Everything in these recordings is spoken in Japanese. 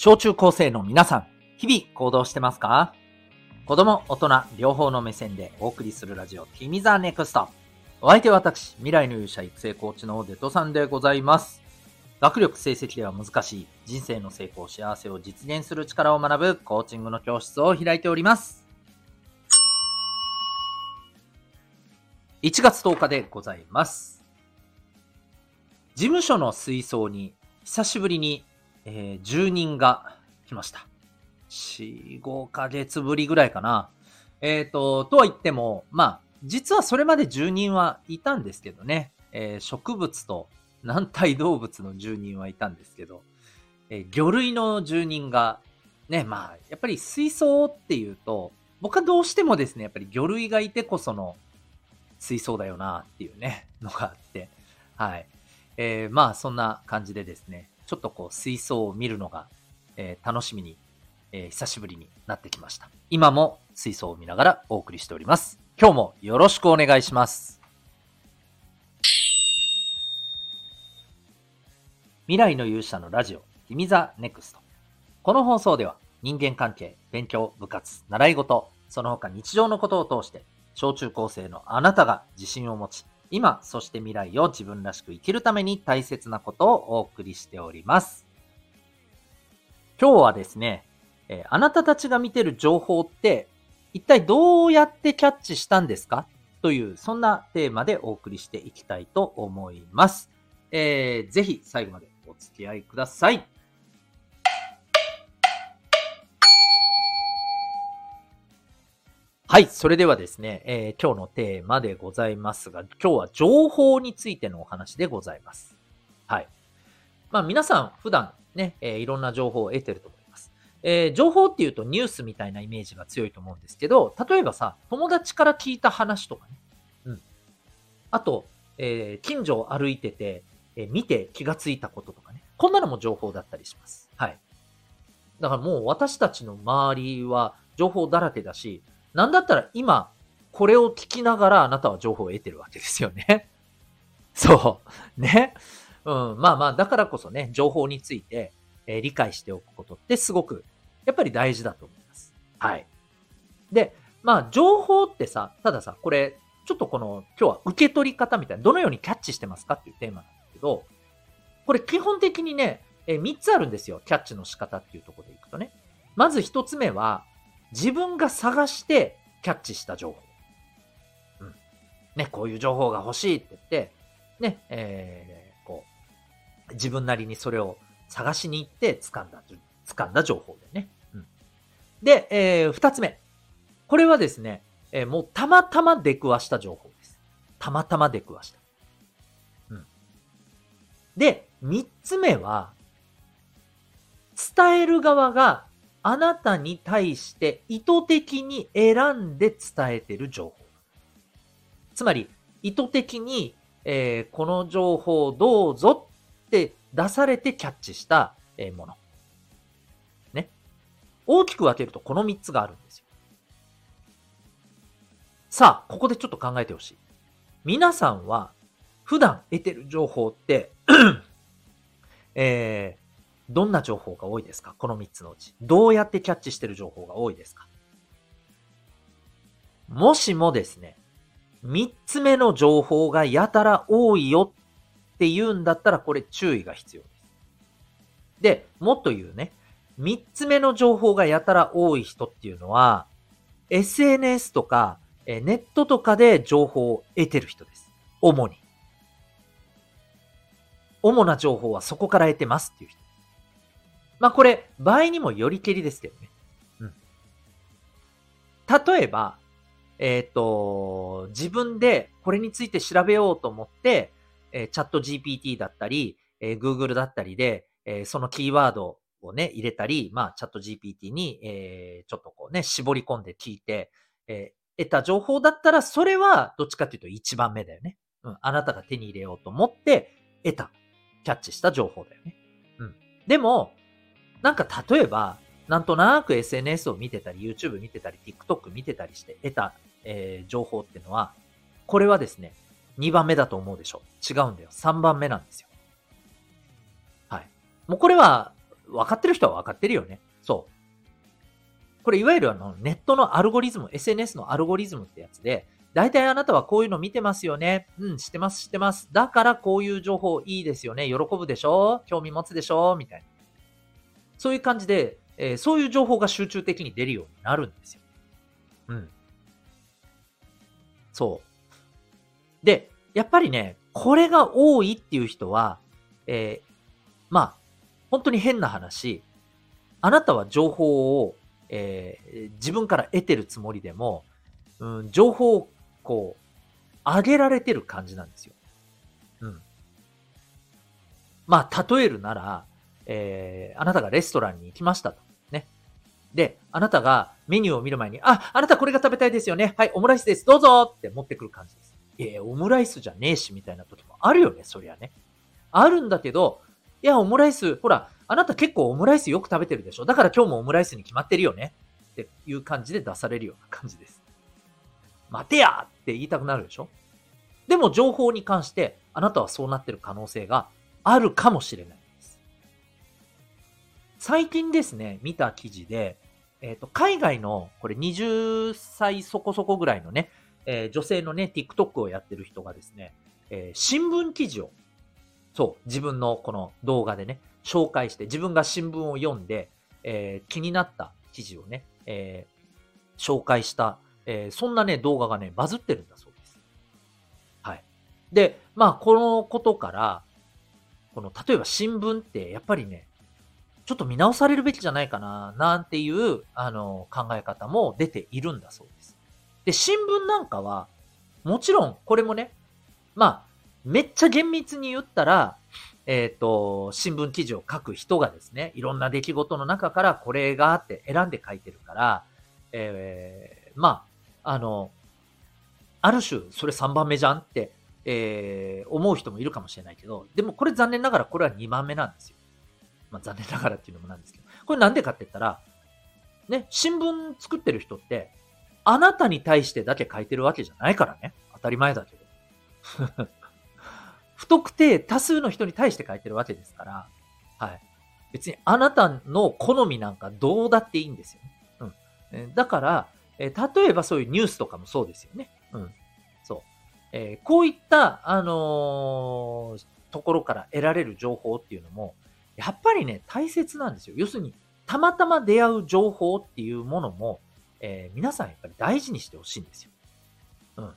小中高生の皆さん、日々行動してますか？子供、大人、両方の目線でお送りするラジオ、ティミザネクスト。お相手は私、未来の勇者育成コーチのデトさんでございます。学力成績では難しい人生の成功、幸せを実現する力を学ぶコーチングの教室を開いております。1月10日でございます。事務所の水槽に久しぶりにえー、住人が来ました。4、5ヶ月ぶりぐらいかな。えっ、ー、と、とは言っても、まあ、実はそれまで住人はいたんですけどね。えー、植物と軟体動物の住人はいたんですけど、えー、魚類の住人が、ね、まあ、やっぱり水槽っていうと、僕はどうしてもですね、やっぱり魚類がいてこその水槽だよなっていうね、のがあって、はい。えー、まあ、そんな感じでですね、ちょっとこう水槽を見るのが、えー、楽しみに、えー、久しぶりになってきました。今も水槽を見ながらお送りしております。今日もよろしくお願いします。未来の勇者のラジオ、ティミザネクスト。この放送では人間関係、勉強、部活、習い事、その他日常のことを通して、小中高生のあなたが自信を持ち、今、そして未来を自分らしく生きるために大切なことをお送りしております。今日はですね、え、あなたたちが見てる情報って一体どうやってキャッチしたんですか？という、そんなテーマでお送りしていきたいと思います。えー、ぜひ最後までお付き合いください。はい。それではですね、えー、今日のテーマでございますが、今日は情報についてのお話でございます。はい。まあ皆さん普段ね、えー、いろんな情報を得てると思います。えー、情報っていうとニュースみたいなイメージが強いと思うんですけど、例えばさ、友達から聞いた話とかね。うん。あと、えー、近所を歩いてて、え、見て気がついたこととかね。こんなのも情報だったりします。はい。だからもう私たちの周りは情報だらけだし、なんだったら今、これを聞きながらあなたは情報を得てるわけですよね。そう。ね。うん。まあまあ、だからこそね、情報について、えー、理解しておくことってすごく、やっぱり大事だと思います。はい。で、まあ、情報ってさ、たださ、これ、ちょっとこの、今日は受け取り方みたいな、どのようにキャッチしてますかっていうテーマなんですけど、これ基本的にね、えー、3つあるんですよ。キャッチの仕方っていうところでいくとね。まず1つ目は、自分が探してキャッチした情報。うん。ね、こういう情報が欲しいって言って、ね、えー、こう、自分なりにそれを探しに行って掴んだ、掴んだ情報でね。うん。で、えー、二つ目。これはですね、えー、もうたまたま出くわした情報です。たまたま出くわした。うん。で、三つ目は、伝える側があなたに対して意図的に選んで伝えてる情報。つまり、意図的に、えー、この情報をどうぞって出されてキャッチした、えもの。ね。大きく分けるとこの3つがあるんですよ。さあ、ここでちょっと考えてほしい。皆さんは普段得てる情報って えー、どんな情報が多いですか？この3つのうち。どうやってキャッチしてる情報が多いですか？もしもですね、3つ目の情報がやたら多いよって言うんだったらこれ注意が必要です。で、もっと言うね、3つ目の情報がやたら多い人っていうのは、SNS とかネットとかで情報を得てる人です。主に。主な情報はそこから得てますっていう人。まあこれ、場合にもよりけりですけどね。うん。例えば、えっ、ー、と、自分でこれについて調べようと思って、えー、チャット GPT だったり、えー、Google だったりで、えー、そのキーワードをね、入れたり、まあ、チャット GPT に、えー、ちょっとこうね、絞り込んで聞いて、えー、得た情報だったら、それはどっちかっていうと一番目だよね。うん。あなたが手に入れようと思って得た、キャッチした情報だよね。うん。でも、なんか例えば、なんとなく SNS を見てたり、YouTube 見てたり、TikTok 見てたりして得た、えー、情報っていうのは、これはですね、2番目だと思うでしょ違うんだよ。3番目なんですよ。はい。もうこれは、分かってる人は分かってるよね。そう。これいわゆるあのネットのアルゴリズム、SNS のアルゴリズムってやつで、大体あなたはこういうの見てますよね。うん、知ってます、知ってます。だからこういう情報いいですよね。喜ぶでしょ？興味持つでしょ？みたいな。そういう感じで、えー、そういう情報が集中的に出るようになるんですよ。うん。そう。で、やっぱりね、これが多いっていう人は、えー、まあ、本当に変な話、あなたは情報を、えー、自分から得てるつもりでも、うん、情報をこう、上げられてる感じなんですよ。うん。まあ、例えるなら、えー、あなたがレストランに行きましたと。ね。で、あなたがメニューを見る前に、あ、あなたこれが食べたいですよね。はい、オムライスです。どうぞって持ってくる感じです。いやオムライスじゃねえし、みたいな時もあるよね、そりゃね。あるんだけど、いや、オムライス、ほら、あなた結構オムライスよく食べてるでしょだから今日もオムライスに決まってるよねっていう感じで出されるような感じです。待てやって言いたくなるでしょでも情報に関してあなたはそうなってる可能性があるかもしれない。最近ですね、見た記事で、えっ、ー、と、海外の、これ20歳そこそこぐらいのね、えー、女性のね、TikTok をやってる人がですね、えー、新聞記事を、そう、自分のこの動画でね、紹介して、自分が新聞を読んで、え気になった記事をね、え紹介したえー、そんなね、動画がね、バズってるんだそうです。はい。で、まあ、このことから、この、例えば新聞って、やっぱりね、ちょっと見直されるべきじゃないかな、なんていう、あの、考え方も出ているんだそうです。で、新聞なんかは、もちろん、これもね、まあ、めっちゃ厳密に言ったら、えっ、ー、と、新聞記事を書く人がですね、いろんな出来事の中からこれがあって選んで書いてるから、えー、まあ、あの、ある種、それ3番目じゃんって、えー、思う人もいるかもしれないけど、でもこれ残念ながらこれは2番目なんですよ。まあ残念ながらっていうのもなんですけど。これなんでかって言ったら、ね、新聞作ってる人って、あなたに対してだけ書いてるわけじゃないからね。当たり前だけど。不特定多数の人に対して書いてるわけですから、はい。別にあなたの好みなんかどうだっていいんですよね。うん。だから、え例えばそういうニュースとかもそうですよね。うん。そう。えー、こういった、あのー、ところから得られる情報っていうのも、やっぱりね、大切なんですよ。要するに、たまたま出会う情報っていうものも、えー、皆さんやっぱり大事にしてほしいんですよ。うん。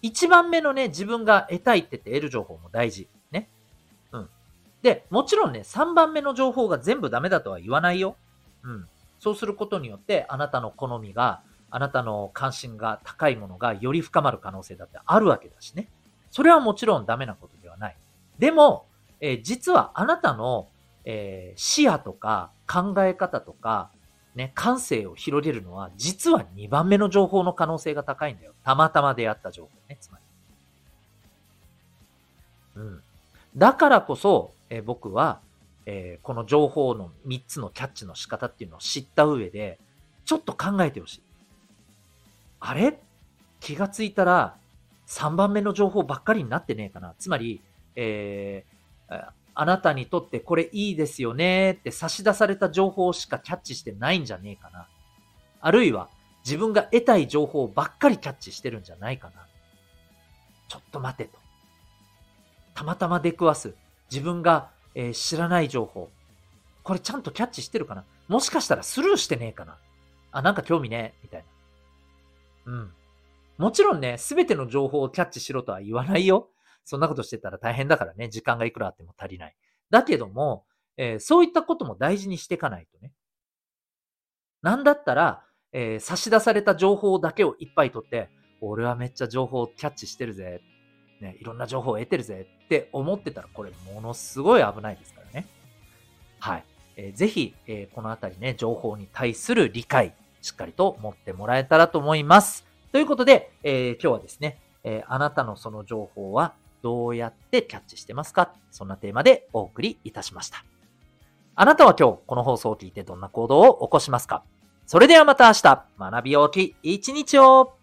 一番目のね、自分が得たいって言って得る情報も大事。ね。うん。で、もちろんね、3番目の情報が全部ダメだとは言わないよ。うん。そうすることによって、あなたの好みが、あなたの関心が高いものがより深まる可能性だってあるわけだしね。それはもちろんダメなことではない。でも、えー、実はあなたの、えー、視野とか考え方とか、ね、感性を広げるのは、実は2番目の情報の可能性が高いんだよ。たまたま出会った情報ね、つまり。うん。だからこそ、えー、僕は、えー、この情報の3つのキャッチの仕方っていうのを知った上で、ちょっと考えてほしい。あれ？気がついたら、3番目の情報ばっかりになってねえかな。つまり、えー、あなたにとってこれいいですよねって差し出された情報しかキャッチしてないんじゃねえかな。あるいは、自分が得たい情報ばっかりキャッチしてるんじゃないかな。ちょっと待てと。たまたま出くわす。自分がえー、知らない情報。これちゃんとキャッチしてるかなもしかしたらスルーしてねえかなあ、なんか興味ねえみたいな。うん。もちろんね、すべての情報をキャッチしろとは言わないよ。そんなことしてたら大変だからね、時間がいくらあっても足りない。だけども、えー、そういったことも大事にしていかないとね。なんだったら、えー、差し出された情報だけをいっぱい取って、俺はめっちゃ情報をキャッチしてるぜ。ね、いろんな情報を得てるぜって思ってたら、これものすごい危ないですからね。はい。えー、ぜひ、えー、このあたりね、情報に対する理解、しっかりと持ってもらえたらと思います。ということで、えー、今日はですね、えあなたのその情報はどうやってキャッチしてますか？そんなテーマでお送りいたしました。あなたは今日この放送を聞いてどんな行動を起こしますか？それではまた明日、学び大きい一日を。